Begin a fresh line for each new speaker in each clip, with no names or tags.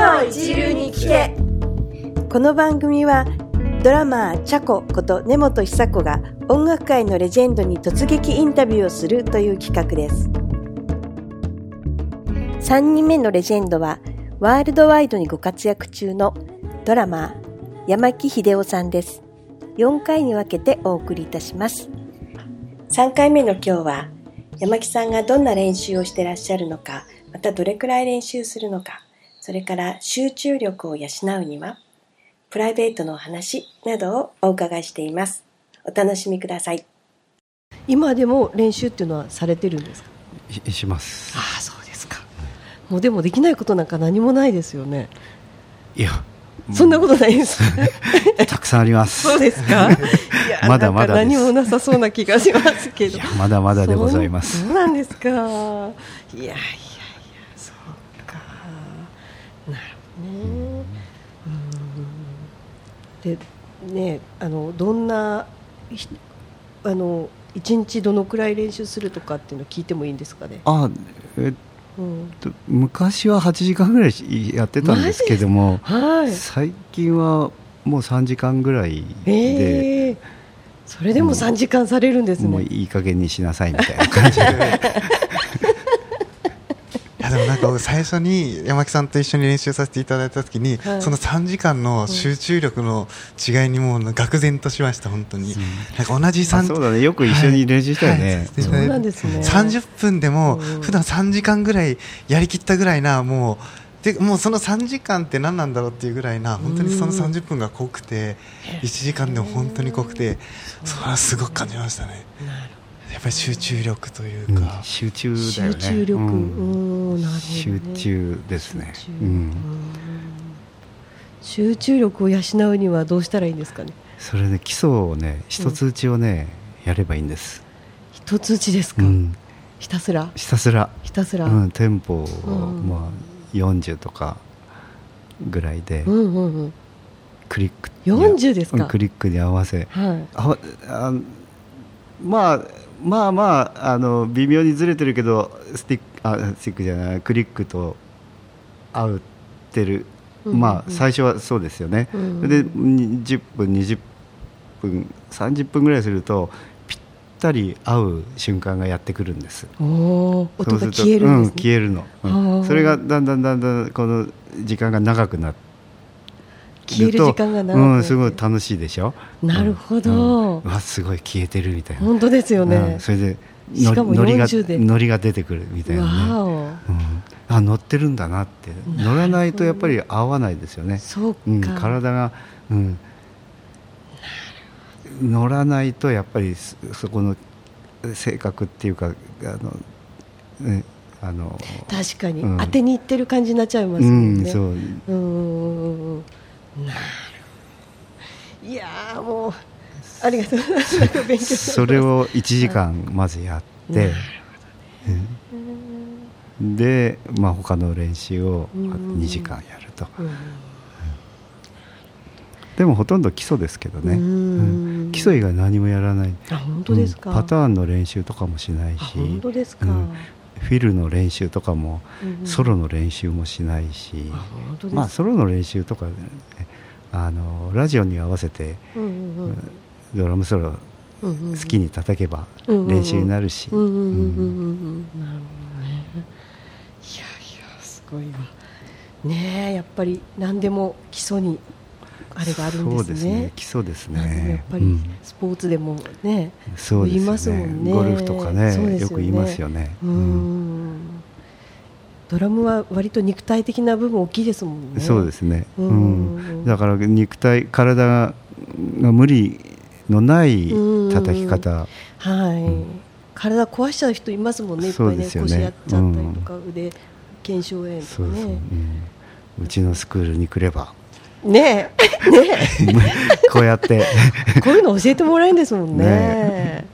超一流に聞け。この番組はドラマーチャコこと根本久子が音楽界のレジェンドに突撃インタビューをするという企画です。3人目のレジェンドはワールドワイドにご活躍中のドラマー山木秀夫さんです。4回に分けてお送りいたします。3回目の今日は山木さんがどんな練習をしてらっしゃるのかまたどれくらい練習するのかそれから集中力を養うにはプライベートのお話などをお伺いしています。お楽しみください。今でも練習っていうのはされてるんですか？
します。
ああそうですか。もうでもできないことなんか何もないですよね。
いや。
そんなことないです。
たくさんあります。
そうですか？い
やまだまだ
何もなさそうな気がしますけど。
まだまだでございます。
そうなんですか？いやなるほどね。でねあのどんなあの一日どのくらい練習するとかっていうの聞いてもいいんですかね？
あえっと、うん、昔は8時間ぐらいやってたんですけども、はい、最近はもう3時間ぐらいで、
えー、それでも3時間されるんですね。
もういい加減にしなさいみたいな感じで
でもなんか最初に山木さんと一緒に練習させていただいた時に、はい、その3時間の集中力の違いにもう愕然としました本当に、うん、なんか同じ3
そうだね。よく一緒に練習したよね、
はい、そうなんですね。
30分でも普段3時間ぐらいやりきったぐらいなもうでもうその3時間って何なんだろうっていうぐらいな本当にその30分が濃くて1時間でも本当に濃くてそれはすごく感じましたね。なるやっぱり集中力というか、
うん、集中だよね。
集中力、うん、
ね、集中ですね、うん、
集中力を養うにはどうしたらいいんですかね。
それね基礎をね一つ打ちをね、やればいいんです。
一つ打ちですか、ひたすら。
ひたすら。
ひたすら、
うん、テンポを、まあ40とかぐらいで、うんうんうん、クリック
40ですか、
クリックに合わせ、はい、ああまあまあまああの微妙にずれてるけどスティックあスティックじゃないクリックと合ってる、うんうん、まあ最初はそうですよね、うんうん、で10分20分30分ぐらいするとぴったり合う瞬間がやってくるんです。
音が消えるんです、ね、うん、
消えるの、うん、それがだんだんだんだんこの時間が長くなって
消える時間が長
くうん、すごい楽しいでしょ？
なるほど、
うん、わすごい消えてるみたいな。
本当ですよね、
うん、それでノリがノリが出てくるみたいなね、うん、あ乗ってるんだなって。乗らないとやっぱり合わないですよね。
そう
うん、体が、うん、乗らないとやっぱりそこの性格っていうかあの、ね、あの
確かに、うん、当てにいってる感じになっちゃいますもんね、うん、
そう。
うんやもうありがとうございます。
それを1時間まずやって、で、まあ、他の練習を2時間やると、でもほとんど基礎ですけどね、うん、基礎以外何もやらない。
あ本当ですか、
パターンの練習とかもしないし。
本当ですか、
フィルの練習とかも、ソロの練習もしないし、まあ、ソロの練習とか、ね、あのラジオに合わせて、ドラムソロ好きに叩けば練習になるし。なるほどね。いや
いやすごいわ。ねやっぱり何でも基礎にあれがあるんですね。そうですね。
基礎ですね。
やっぱりスポーツでもね、
うん、そう
言いますもんね。
ゴルフとかね、ねよく言いますよね。
うん。ドラムは割と肉体的な部分大きいですもんね。
そうですね。うん。だから肉体体が無理のない叩き方。
はい。体壊しちゃう人いますもんね。いっぱいね腰やっちゃったりとか、腕腱鞘炎とかね。
うちのスクールに来れば。
ねえ、ね
こうやって
こういうの教えてもらえるんですもんね。ね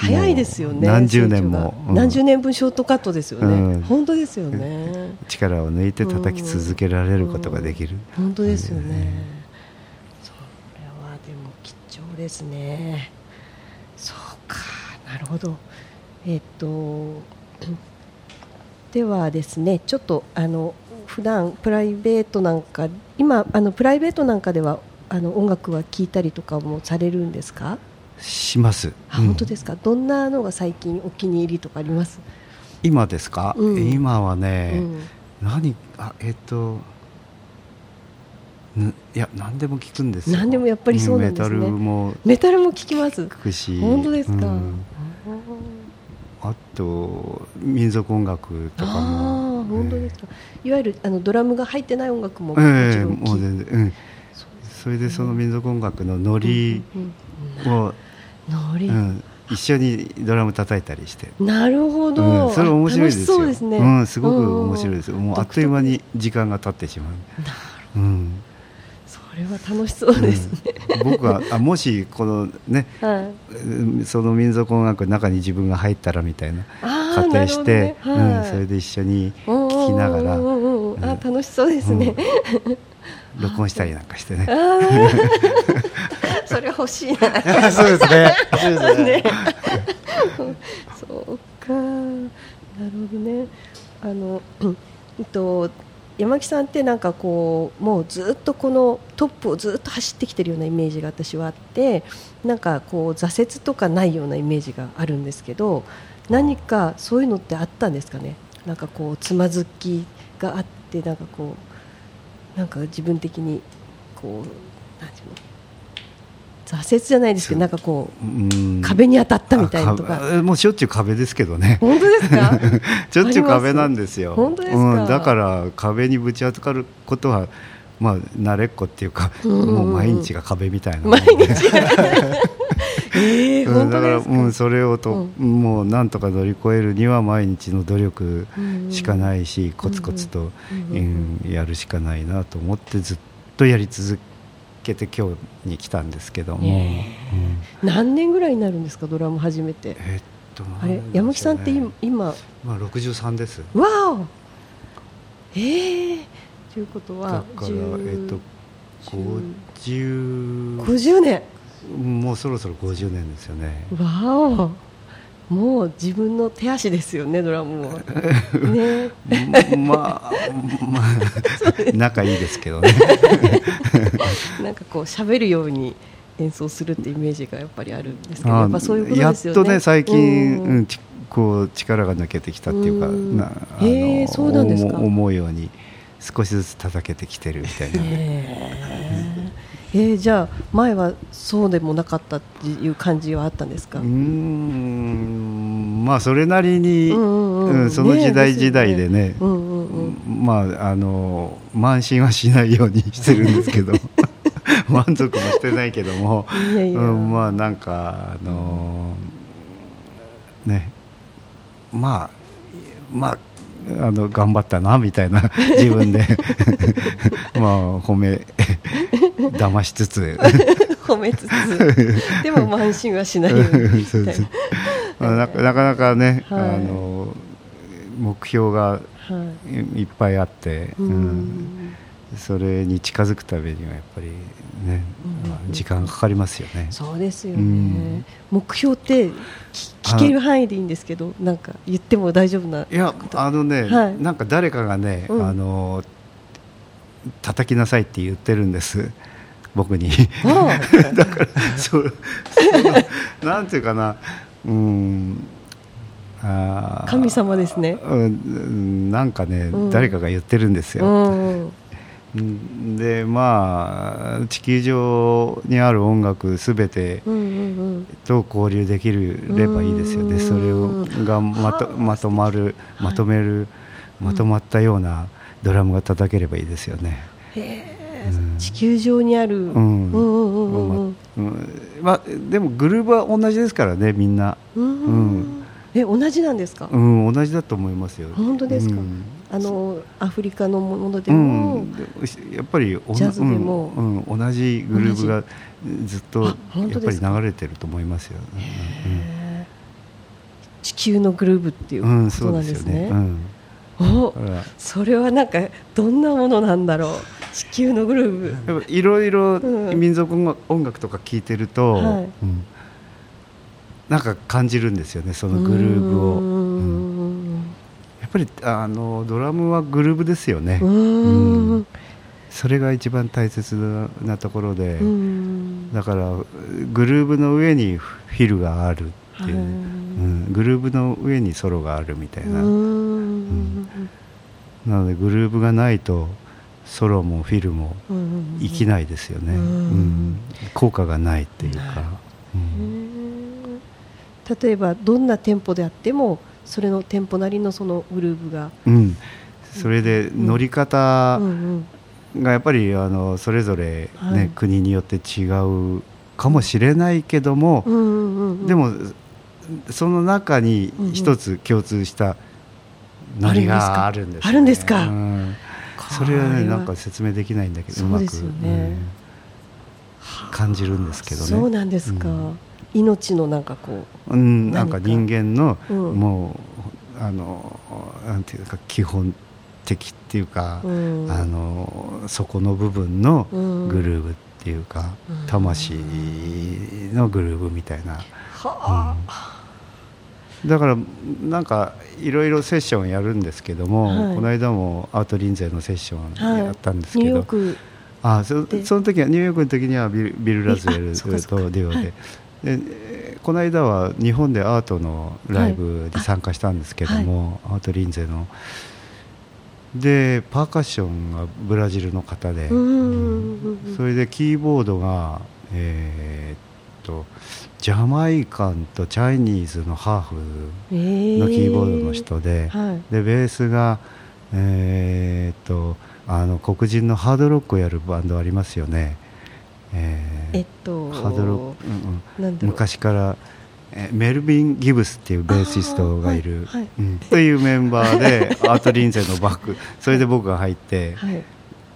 早いですよね。
何十年も、
うん、何十年分ショートカットですよね。うん、本当ですよね。
力を抜いて叩き続けられることができる。
うん、本当ですよね。それはでも貴重ですね。そうか、なるほど。えっと ではですね、ちょっとあの普段プライベートなんか今あのプライベートなんかではあの音楽は聴いたりとかもされるんですか？
します、
あ
うん。
本当ですか、どんなのが最近お気に入りとかあります、
今ですか、
うん。
今はね、
うん。
何あえっ、とぬいや何でも聞くんですよ。
何でもやっぱりそうなんですね。
メタルも。
メタルも聴きます。
聞くし。
本当ですか、
うん。あと民族音楽とかも。
本当ですか、いわゆるあのドラムが入ってない音楽もも
ええええ
ちろん聴い
もう全然、うん、それでその民族音楽のノリを、うん、一緒にドラム叩いたりして、
なるほど、
うん、それ面白いですよ。
楽しそうですね、
うん、すごく面白いです。よ、もうあっという間
に
に時間が経ってしまう、
なる
うん。
それは楽しそうですね、
うん。僕はあもしこのね
はい。
うんその民族音楽の中に自分が入ったらみたいな仮定して、
ね。はい。
うん、それで一緒に聴きながら。
あ
うん
楽しそうですね、
録音したりなんかしてね
それ欲しいな。
そうですね。ね。
ね。そうか。なるほどね。あの、うんえっと山木さんってなんかこうもうずっとこのトップをずっと走ってきてるようなイメージが私はあってなんかこう挫折とかないようなイメージがあるんですけど何かそういうのってあったんですかね？なんかこうつまずきがあってなんかこうなんか自分的にこうなんていうの？挫折じゃないですけどなんかこう
うん。
壁に当たったみたいなとか。
もうしょっちゅう壁ですけどね。
本当ですか？
しょっちゅう壁なんですよ。
本当ですか？
うん、だから壁にぶち当たることはまあ慣れっこっていうか、
うん。うんうん
もう毎日が壁みたいな
毎
で。
日 えー、
うん、
本
だから、うん、それをと、もうなんとか乗り越えるには毎日の努力しかないし、コツコツと、
うん。うん。
うん。やるしかないなと思ってずっとやり続けて今日に来たんですけども、
え
うん。
何年ぐらいになるんですかドラム始めて。
えっと
あれ山木さんって今今。
まあ、63です。
わお。ええ。ということ
だ
は
から
10
えっと50
50年。
もうそろそろ50年ですよね。
わお。もう自分の手足ですよねドラムも。ね。
まあ、まあ、仲いいですけどね
なんかこう喋るように演奏するってイメージがやっぱりあるんですけど
あ
やっぱそういうこと
やっ
ですよね。
とね最近、
うん
うん。ちこう力が抜けてきたっていうか、
うん。
なあ
へーそうなんですか。
思思うように少しずつ叩けてきてるみたいな、
えー。えーじゃあ前はそうでもなかったっていう感じはあったんですか、
うーんまあそれなりに、
うんうん
その時代
ね
時代でね。
うんうんうん。
まああの慢心はしないようにしてるんですけど 満足もしてないけども。うん、まあなんかあのね。まあまああの頑張ったなみたいな 自分で。まあ褒め騙しつつ。
褒めつつ。でも慢心はしないように。みた
そう。
い
です
な。
まあなかなかね、
はい。
あの目標が
はい。
いっぱいあって、
う
うん
ん
それに近づくためにはやっぱりね、
うん。
まあ時間かかりますよね。
そうですよね、
うん。
目標って聞聞ける範囲でいいんですけどなんか言っても大丈夫ない
やあのね、
はい。
なんか誰かがね、
うん。
あの叩きなさいって言ってるんです。僕に。
あ
だからそうなんていうかな。うん。
神様ですね。
うん。うんなんかね、
うん。
誰かが言ってるんです
う
よ、
ん
うんでまあ地球上にある音楽すべてと交流できるればいいですよね、
うん
それをがまとまとまるまとめる、まとまったようなドラムが叩ければいいですよね。
地球上にある、
でもグルーブは同じですからねみんな、
うん。
うん。
え同じなんですか、
うん、同じだと思いますよ。
本当ですか？
うん
あのアフリカのもので
う
も、
ん、でやっぱり
ジャズでも。
うんうん、同じグルーブがずっと
あ
やっぱり流れてると思いますよ。
へー。地球のグルーブっていう
うん、うん、
ことなんですね。おそれはなんかどんなものなんだろう？地球のグルーブ
いろいろ
うん。
民族音楽とか聴いてると、
はい。
うん。なんか感じるんですよねそのグルーブを、っぱりあのドラムはグルーブですよね。
うーん。
それが一番大切なところで、
うん。
だからグルーブの上にフィルがあるっていう、
はい。
うん、グルーブの上にソロがあるみたいうな、
ん。
なのでグルーブがないとソロもフィルも
うん
生きないですよね、
うん
うん効果がないっていうか、
例えばどんな店舗であってもそれの店舗なりのそのグルーブが、
うん。それで乗り方
うんうん。
がやっぱりあのそれぞれ、ね
はい。
国によって違うかもしれないけども、
うんうんうん
でもその中に一つ共通したノリがあるんです、ね、
あるんですか？
うん。それはねなんか説明できないんだけどうまく
そうですよね。
うん感じるんですけどね。
そうなんですか、
うん。
命のなんかこ
うん、なんか人間の、
うん。
もうあのなんていうか基本的っていうか、
う、うん、
あの底の部分の
うん。
グルーブっていうか、
うん。
魂のグルーブみたいな、
は
だからなんかいろいろセッションやるんですけども、
はい。
この間もアートリンゼのセッション
はい
やったんですけど、
ーヨーク
あそ
で
その時はニューヨークの時にはビルビル・ラズウェルとデュオで,、
はい。
でえーこの間は日本でアートのライブに参加したんですけども、アートリンゼの。でパーカッションがブラジルの方で、
うん
それでキーボードが、えーっとジャマイカンとチャイニーズのハーフ
えー。
のキーボードの人で、
はい。
でベースが、えーっとあの黒人のハードロックをやるバンドありますよね、えー
えっと
ハードロック、うんうん。昔から、えーメルビン・ギブスっていうベーシストがいる、
はいはい。
うんというメンバーで アート・リンゼのバック。それで僕が入って、
はい。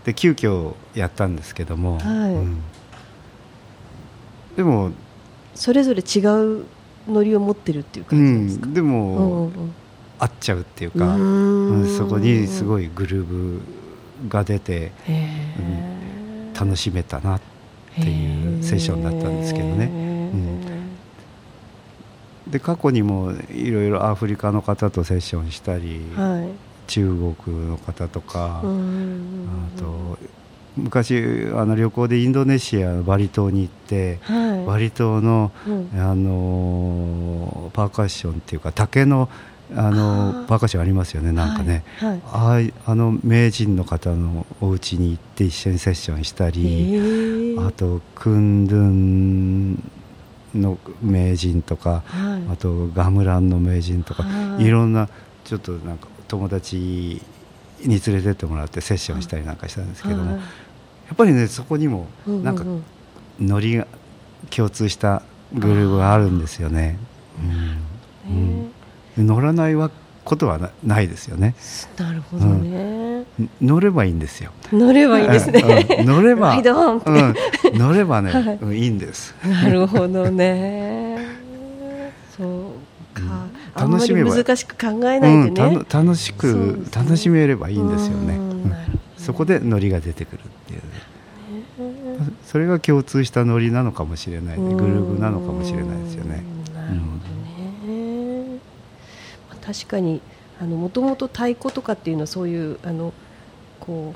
で急遽やったんですけども、
はい。
うん。でも、
それぞれ違うノリを持ってるっていう
う
感じですか、
ん、で
うん
も、
うん。
合っちゃうっていう
う
か、うん
ん
そこにす
い
ごいグルーブが出て楽しめたなっていうセッションだったんですけどね。で過去にもいろいろアフリカの方とセッションしたり、
はい。
中国の方とか、
うん
あと昔あの旅行でインドネシアのバリ島に行って、
はい。
バリ島の、
うん。
あのパーカッションっていうか竹のあの
あー。
パーカッシありますよねなんかね、
はいはい。
ああの名人の方のお家に行って一緒にセッションした
へ
り、
ー。
あとクンドゥンの名人とか、
はい。
あとガムランの名人とか、
はい。
い、ろんなちょっとなんか友達に連れてってもらってセッションしたりなんかしたんですけども、
はい。
やっぱりねそこにもなんかノリが共通したグループがあるんですよね。うん。うん、乗らないわことはなないですよね。
なるほどね、
ん。乗ればいいんですよ。
乗ればいいですね、
うん。乗れば、うん、乗ればね、
はい。
うんいいんです。
なるほどね。そうか、あん。まり
楽しめば
難しく考え
う
ないで
ん、た
ね、
の楽しく
ね。
楽しめればいいんですよね。そこでノリが出てくるっていうね。それが共通したノリなのかもしれない、ね、グルーブなのかもしれないですよね。
うん。なるほど確かにもともと太鼓とかっていうのはそういうあのこ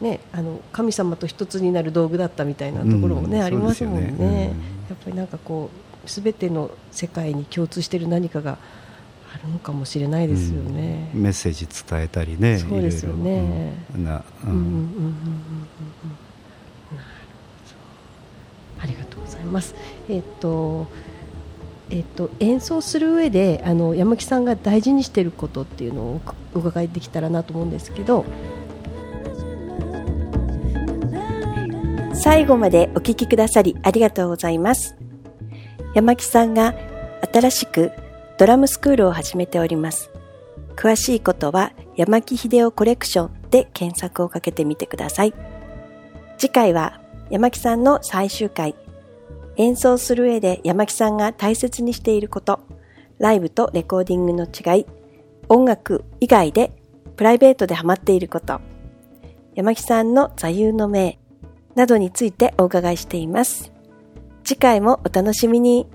うねあの神様と一つになる道具だったみたいなところもね、
うん
ありますもんね。
そうですよね
やっぱりなんかこうすべての世界に共通している何かがあるのかもしれないですよね。
うん。メッセージ伝えたりね、
そうですよね。
いろいろ。うん。な、うん。
うんうんうんうんうんうん。なるほど。ありがとうございます。えっとえっと演奏する上であの山木さんが大事にしていることっていうのをお伺いできたらなと思うんですけど。最後までお聞きくださりありがとうございます。山木さんが新しくドラムスクールを始めております。詳しいことは山木秀夫コレクションで検索をかけてみてください。次回は山木さんの最終回。演奏する上で山木さんが大切にしていること、ライブとレコーディングの違い、音楽以外でプライベートでハマっていること、山木さんの座右の銘などについてお伺いしています。次回もお楽しみに。